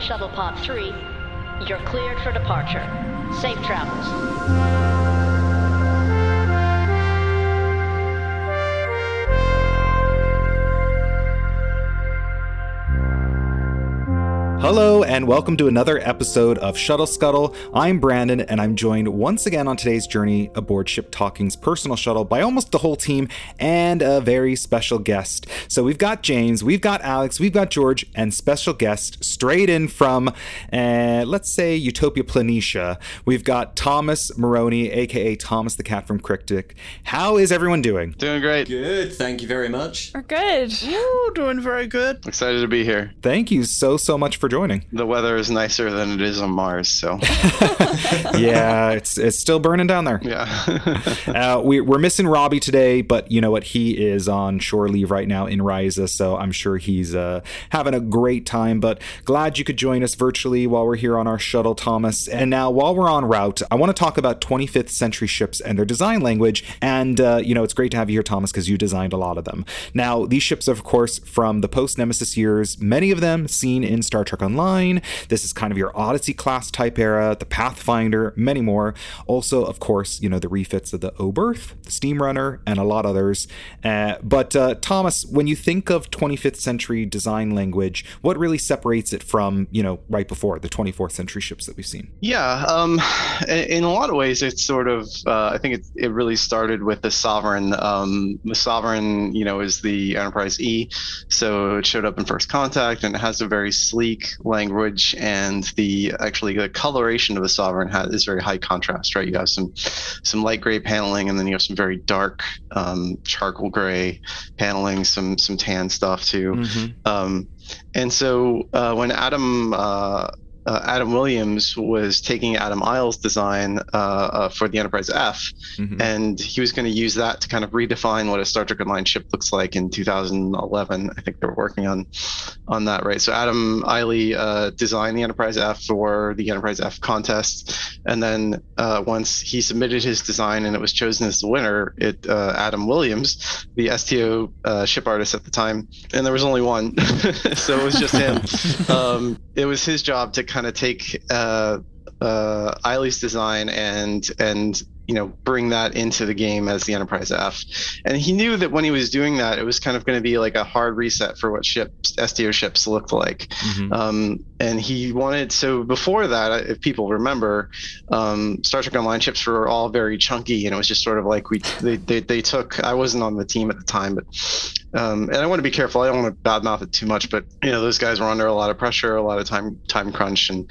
Shuttle Pod 3, you're cleared for departure. Safe travels. And welcome to another episode of Shuttle Scuttle. I'm Brandon, and I'm joined once again on today's journey aboard Ship Talking's personal shuttle by almost the whole team and a very special guest. So we've got James, we've got Alex, we've got George, and special guest straight in from, uh, let's say, Utopia Planitia. We've got Thomas Marrone, aka Thomas the Cat from Cryptic. How is everyone doing? Doing great. Good, thank you very much. We're good. Ooh, doing very good. Excited to be here. Thank you so, so much for joining. The weather is nicer than it is on Mars, so yeah, it's it's still burning down there. yeah. Uh, we, we're missing Robbie today, but you know what? He is on shore leave right now in Risa, so I'm sure he's uh, having a great time. But glad you could join us virtually while we're here on our shuttle, Thomas. And now, while we're on route, I want to talk about 25th century ships and their design language. And uh, you know, it's great to have you here, Thomas, because you designed a lot of them. Now, these ships, are, of course, from the post Nemesis years. Many of them seen in Star Trek Online. This is kind of your Odyssey class type era, the Pathfinder, many more. Also, of course, you know, the refits of the Oberth, the Steamrunner, and a lot others. Uh, but uh, Thomas, when you think of 25th century design language, what really separates it from, you know, right before the 24th century ships that we've seen? Yeah. Um, in a lot of ways, it's sort of, uh, I think it, it really started with the Sovereign. Um, the Sovereign, you know, is the Enterprise E. So it showed up in First Contact and it has a very sleek language and the actually the coloration of the sovereign has, is very high contrast right you have some some light gray paneling and then you have some very dark um, charcoal gray paneling some some tan stuff too Mhm. um, and so uh, when adam uh, uh, Adam Williams was taking Adam Iley's design uh, uh, for the Enterprise F, Mhm. and he was going to use that to kind of redefine what a Star Trek Online ship looks like in 2011. I think they were working on on that, right? So Adam Iley uh, designed the Enterprise F for the Enterprise F contest, and then uh, once he submitted his design and it was chosen as the winner, it uh, Adam Williams, the STO uh, ship artist at the time, and there was only one, so it was just him. um, it was his job to kind of take uh, uh, design and and you know bring that into the game as the Enterprise F, and he knew that when he was doing that, it was kind of going to be like a hard reset for what ships STO ships looked like. Mhm. Um, and he wanted so before that, if people remember, um, Star Trek Online ships were all very chunky, and it was just sort of like we they, they, they took. I wasn't on the team at the time, but um, and I want to be careful. I don't want to badmouth it too much, but you know those guys were under a lot of pressure, a lot of time time crunch, and,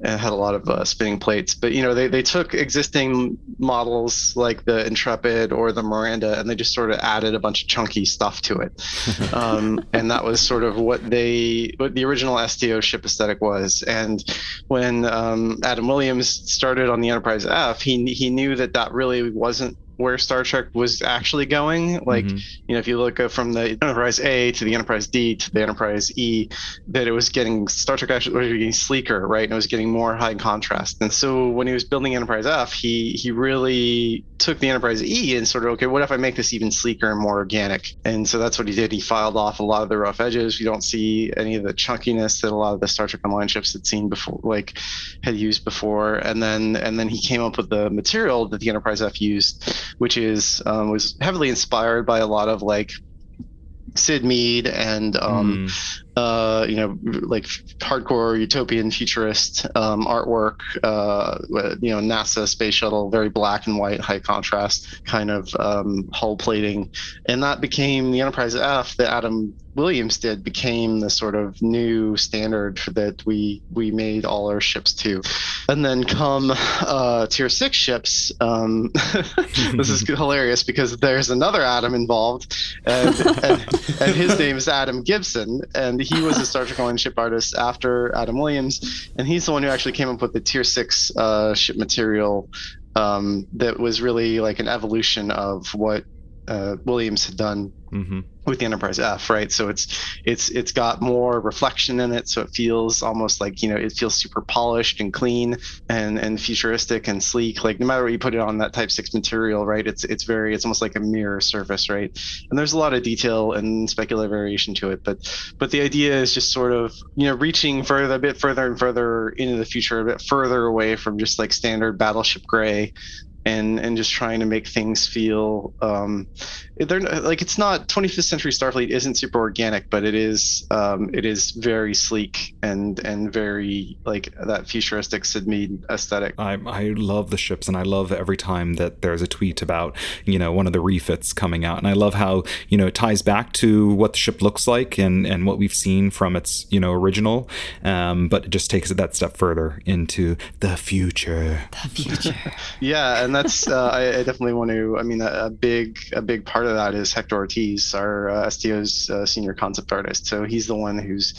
and had a lot of uh, spinning plates. But you know they they took existing models like the Intrepid or the Miranda, and they just sort of added a bunch of chunky stuff to it. um, and that was sort of what they what the original STO ship aesthetic was. And when um, Adam Williams started on the Enterprise F, he he knew that that really wasn't where Star Trek was actually going. Like, Mhm. you know, if you look from the Enterprise A to the Enterprise D to the Enterprise E, that it was getting Star Trek actually was getting sleeker, right? And it was getting more high contrast. And so when he was building Enterprise F, he he really took the Enterprise E and sort of okay, what if I make this even sleeker and more organic? And so that's what he did. He filed off a lot of the rough edges. You don't see any of the chunkiness that a lot of the Star Trek Online ships had seen before, like had used before. And then and then he came up with the material that the Enterprise F used, which is um, was heavily inspired by a lot of like Syd Mead and um, Mm. Uh, you know, like hardcore utopian futurist um, artwork. Uh, you know, NASA space shuttle, very black and white, high contrast kind of um, hull plating, and that became the Enterprise F that Adam Williams did became the sort of new standard that we we made all our ships to. And then come uh, tier six ships. Um, this is hilarious because there's another Adam involved, and, and, and his name is Adam Gibson, and he was a Star Trek Online ship artist after Adam Williams, and he's the one who actually came up with the tier six uh, ship material um, that was really like an evolution of what uh, Williams had done Mm-hmm. with the Enterprise F, right? So it's it's it's got more reflection in it, so it feels almost like you know it feels super polished and clean and and futuristic and sleek. Like no matter what you put it on that Type Six material, right? It's it's very it's almost like a mirror surface, right? And there's a lot of detail and specular variation to it, but but the idea is just sort of you know reaching further a bit further and further into the future, a bit further away from just like standard battleship gray and and just trying to make things feel um, they're like it's not 25th century starfleet isn't super organic but it is um, it is very sleek and and very like that futuristic syd mead aesthetic I, I love the ships and i love every time that there's a tweet about you know one of the refits coming out and i love how you know it ties back to what the ship looks like and and what we've seen from its you know original um, but it just takes it that step further into the future The future. yeah and that's uh, I, I definitely want to i mean a, a big a big part of that is hector ortiz our uh, sto's uh, senior concept artist. So he's the one who's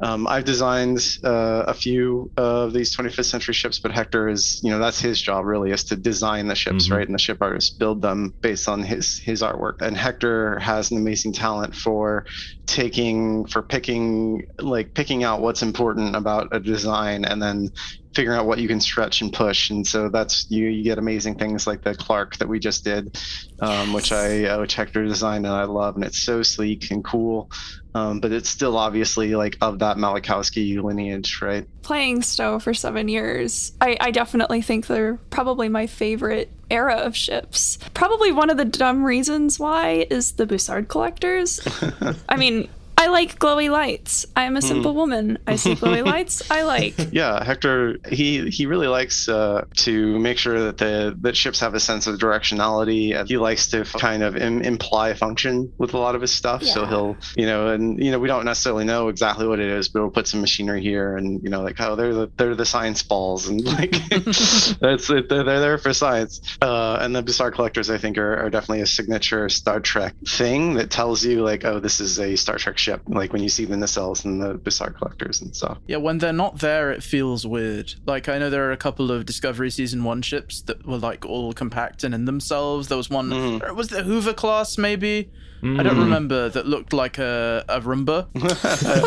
um, i've designed uh, a few of these 25th century ships but hector is you know that's his job really is to design the ships Mhm. right? And the ship artists build them based on his his artwork. And hector has an amazing talent for taking for picking like picking out what's important about a design and then figuring out what you can stretch and push and so that's you you get amazing things like the clark that we just did um, which i uh, which hector designed and i love and it's so sleek and cool um, but it's still obviously like of that Malachowski lineage right Playing STO for seven years, I, I definitely think they're probably my favorite era of ships. Probably one of the dumb reasons why is the Bussard collectors. I mean, I like glowy lights. I'm a simple woman. I see glowy lights. I like. yeah hector he he really likes uh, to make sure that the that ships have a sense of directionality and he likes to kind of Im- imply function with a lot of his stuff so he'll you know and you know we don't necessarily know exactly what it is but we'll put some machinery here and you know like oh they're the they're the science balls and like that's it they're, they're there for science uh, and the Bussard collectors i think are, are definitely a signature star trek thing that tells you like oh this is a star trek ship like when you see the nacelles and the Bussard collectors and stuff Yeah, when they're not there, it feels weird. Like I know there are a couple of Discovery season one ships that were like all compact and in themselves. There was one. Mm-hmm. Or Was the Hoover class maybe? I Mm. don't remember. That looked like a, a Roomba.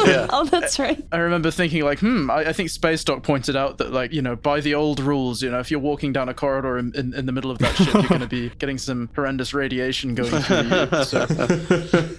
yeah Oh, that's right. I remember thinking like, hmm. I, I think Space Dock pointed out that like you know by the old rules, you know if you're walking down a corridor in, in, in the middle of that ship, you're going to be getting some horrendous radiation going through you. So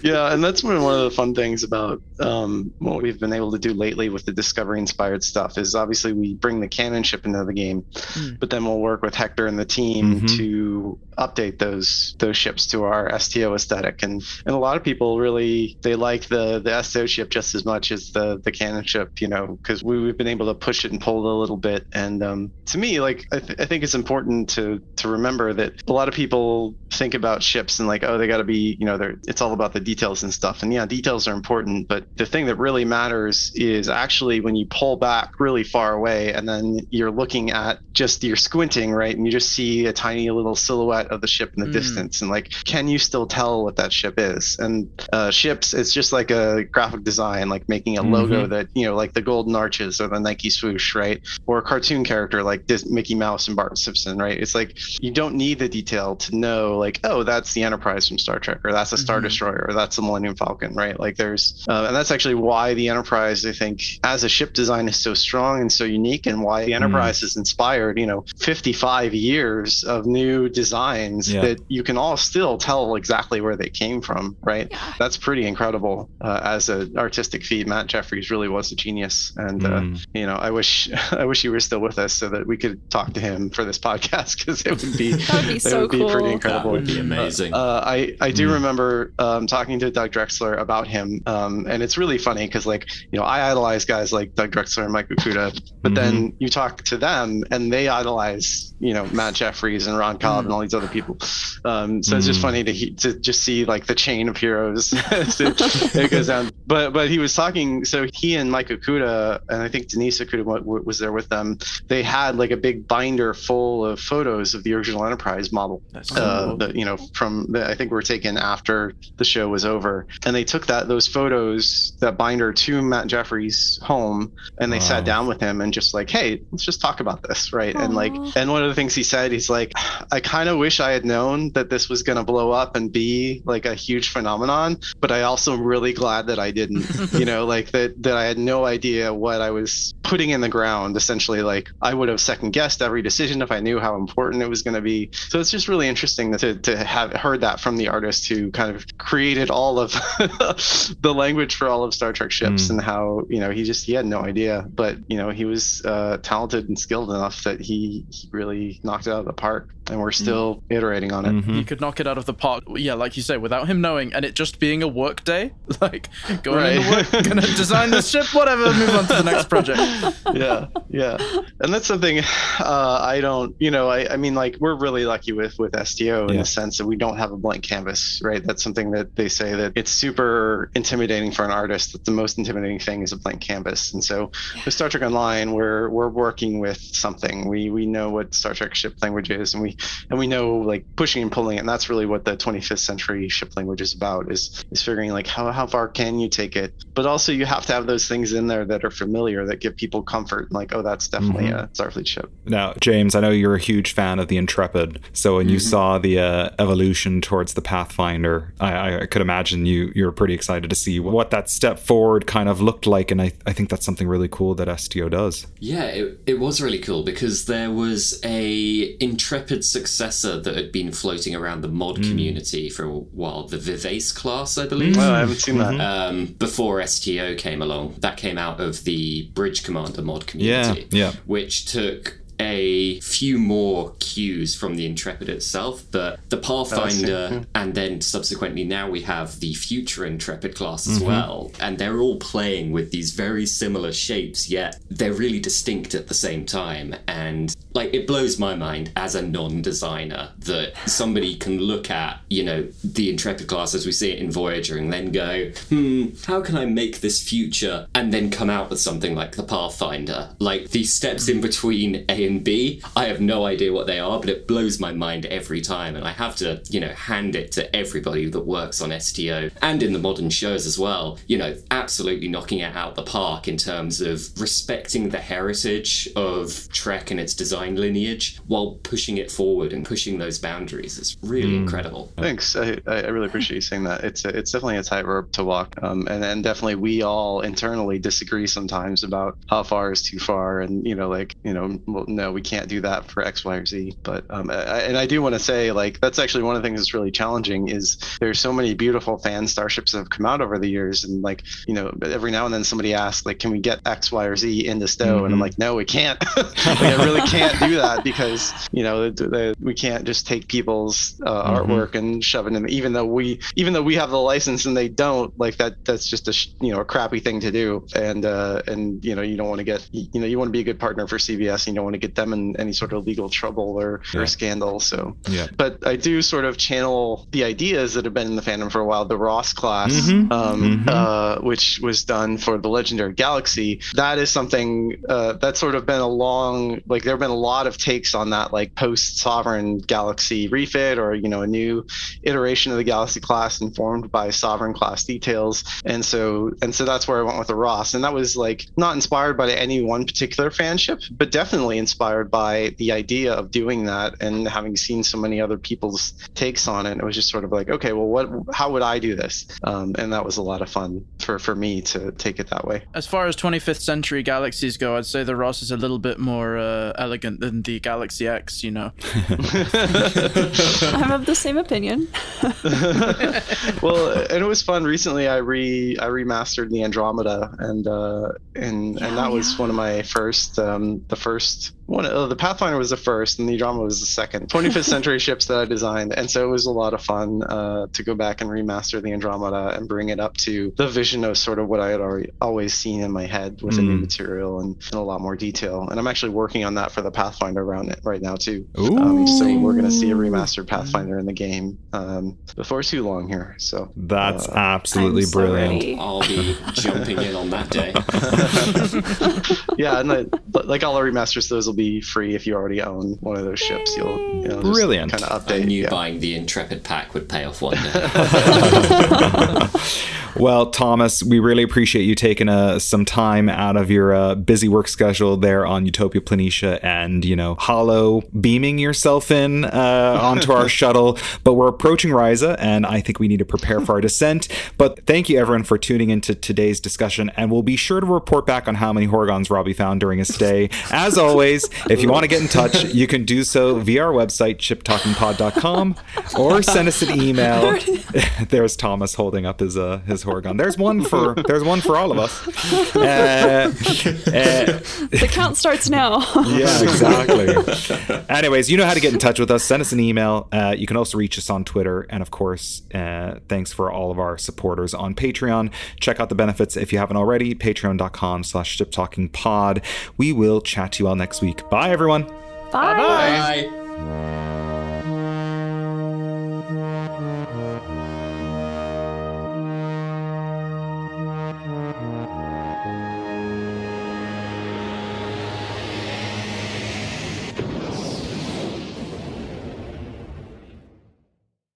yeah, and that's one one of the fun things about um, what we've been able to do lately with the Discovery inspired stuff is obviously we bring the canon ship into the game, Mm. but then we'll work with Hector and the team Mhm. to update those those ships to our STO aesthetic. And and a lot of people really they like the the STO ship just as much as the the canon ship, you know, because we, we've been able to push it and pull it a little bit. And um, to me, like I, th- I think it's important to to remember that a lot of people think about ships and like oh they got to be you know they're it's all about the details and stuff. And yeah, details are important, but the thing that really matters is actually when you pull back really far away and then you're looking at just you're squinting right and you just see a tiny little silhouette of the ship in the Mm. distance and like can you still tell what that ship is and uh, ships it's just like a graphic design like making a logo that you know like the golden arches or the nike swoosh right? Or a cartoon character like Dis- mickey mouse and bart simpson right? It's like you don't need the detail to know like oh that's the enterprise from star trek or that's a star Mhm. destroyer or that's the millennium falcon right? Like there's uh, and that's actually why the enterprise i think as a ship design is so strong and so unique and why the enterprise has inspired you know 55 years of new designs Yeah. that you can all still tell exactly where they came from right Yeah. that's pretty incredible uh, as an artistic feat matt jeffries really was a genius and uh, Mm. you know i wish i wish he were still with us so that we could talk to him for this podcast because it would be be it so would be cool. pretty That incredible would be amazing. uh, I I do Mm. remember um, talking to Doug Drexler about him, um, and it's really funny because like you know I idolize guys like Doug Drexler and Mike Okuda, but then you talk to them and they idolize you know Matt Jeffries and Ron Cobb and all these other people. Um, so it's just Mm. funny to he, to just see like the chain of heroes as it, it goes down. But but he was talking. So he and Mike Okuda and I think Denise Okuda wa- wa- was there with them. They had like a big binder full of photos of the original Enterprise model that's uh, cool. the, you know, from the, I think were taken after the show was over, and they took that those photos that binder to Matt Jeffries' home, and they Wow. sat down with him and just like, hey, let's just talk about this, right? And like, and one of the things he said, he's like, I kind of wish I had known that this was gonna blow up and be like a huge phenomenon, but I also am really glad that I didn't. you know, like that that I had no idea what I was putting in the ground. Essentially, like I would have second guessed every decision if I knew how important it was going to be. So it's just really interesting to to have heard that from the artist who kind of created all of the language for all of Star Trek ships Mm. and how you know he just he had no idea, but you know he was uh, talented and skilled enough that he, he really knocked it out of the park, and we're still iterating on it. Mhm. He could knock it out of the park. Yeah, like you say, without him knowing, and it just being a work day. Like going into Right. work, gonna design this ship, whatever. Move on to the next project. yeah yeah and that's something uh, i don't you know I, I mean like we're really lucky with with sto in Yeah. the sense that we don't have a blank canvas right that's something that they say that it's super intimidating for an artist that the most intimidating thing is a blank canvas and so with star trek online we're we're working with something we we know what star trek ship language is and we and we know like pushing and pulling it and that's really what the 25th century ship language is about is is figuring like how, how far can you take it but also you have to have those things in there that are familiar that give people comfort like oh that's definitely Mhm. a starfleet ship Now, James, I know you're a huge fan of the Intrepid. So when you saw the uh, evolution towards the Pathfinder, I, I could imagine you you're pretty excited to see what that step forward kind of looked like. And I, I think that's something really cool that STO does. Yeah, it, it was really cool because there was a intrepid successor that had been floating around the mod Hmm. community for a while, the Vivace class, I believe. well i haven't seen that Um, before STO came along, that came out of the Bridge Commander mod community, Yeah, community, yeah. which took a few more cues from the Intrepid itself, but the Pathfinder, and then subsequently now we have the future Intrepid class as well, and they're all playing with these very similar shapes, yet they're really distinct at the same time. And like it blows my mind as a non-designer that somebody can look at, you know, the Intrepid class as we see it in Voyager and then go, hmm, how can I make this future and then come out with something like the Pathfinder? Like the steps in between A and B, I have no idea what they are, but it blows my mind every time. And I have to, you know, hand it to everybody that works on STO and in the modern shows as well. You know, absolutely knocking it out the park in terms of respecting the heritage of Trek and its design lineage while pushing it forward and pushing those boundaries. It's really incredible. Thanks. I, I I really appreciate you saying that. It's a, it's definitely a tightrope to walk, um, and and definitely we all internally disagree sometimes about how far is too far, and you know like you know well, no we can't do that for X, Y, or Z. But um, I, and I do want to say like that's actually one of the things that's really challenging is there's so many beautiful fan starships that have come out over the years, and like you know every now and then somebody asks like can we get X, Y, or Z into STO, and I'm like no we can't. like, I really can't do that because you know the, the, we can't just take people's uh, artwork and shove it in. Even though we even though we have the license and they don't like that that's just a sh- you know a crappy thing to do. And uh and you know you don't want to get you know you want to be a good partner for cbs and you don't want to get them in any sort of legal trouble or, Yeah. or scandal so Yeah. but i do sort of channel the ideas that have been in the fandom for a while the ross class Mhm. um Mhm. uh which was done for the legendary galaxy that is something uh that's sort of been a long like there have been a lot of takes on that like post sovereign galaxy refit or you know a new iteration of the galaxy class informed by sovereign class details and so and so that's where i went with the ross and that was like not inspired by any one particular fanship but definitely inspired by the idea of doing that and having seen so many other people's takes on it it was just sort of like okay well what how would i do this um, and that was a lot of fun for for me to take it that way As far as 25th century galaxies go, I'd say the Ross is a little bit more uh, elegant than the Galaxy X. You know. I'm of the same opinion. well, and it was fun. Recently, I re I remastered the Andromeda, and uh, and and that was one of my first, um, the first one. Uh, the Pathfinder was the first, and the Andromeda was the second. 25th century ships that I designed, and so it was a lot of fun uh, to go back and remaster the Andromeda and bring it up to the vision of sort of what I had already always seen in my head with the new Mm. material and, and a lot more detail. And I'm actually working on that for the Pathfinder around it right now too. Um, so we're going to see a remastered Pathfinder in the game um, before too long here. So That's uh, absolutely I'm so brilliant. ready. I'll be jumping in on that day. yeah, and like, like all the remasters, those will be free if you already own one of those ships. You'll you know, Brilliant. kind of update. I update. knew yeah. buying the Intrepid pack would pay off one day. Well, Thomas, we really appreciate you taking uh, some time out of your uh, busy work schedule there on Utopia Planitia and, you know, hollow beaming yourself in uh, onto our shuttle. But we're approaching Risa, and I think we need to prepare for our descent. But thank you, everyone, for tuning into today's discussion. And we'll be sure to report back on how many Horgahns Robbie found during his stay. As always, if you want to get in touch, you can do so via our website, shiptalkingpod.com, or send us an email. There's Thomas holding up his uh, his Horgahn. There's one for there's one for all of us. Uh, uh, The count starts now. yeah, exactly. Anyways, you know how to get in touch with us. Send us an email. Uh, you can also reach us on Twitter. And of course, uh, thanks for all of our supporters on Patreon. Check out the benefits if you haven't already. Patreon.com slash shiptalkingpod. We will chat to you all next week. Bye, everyone. Bye. Bye.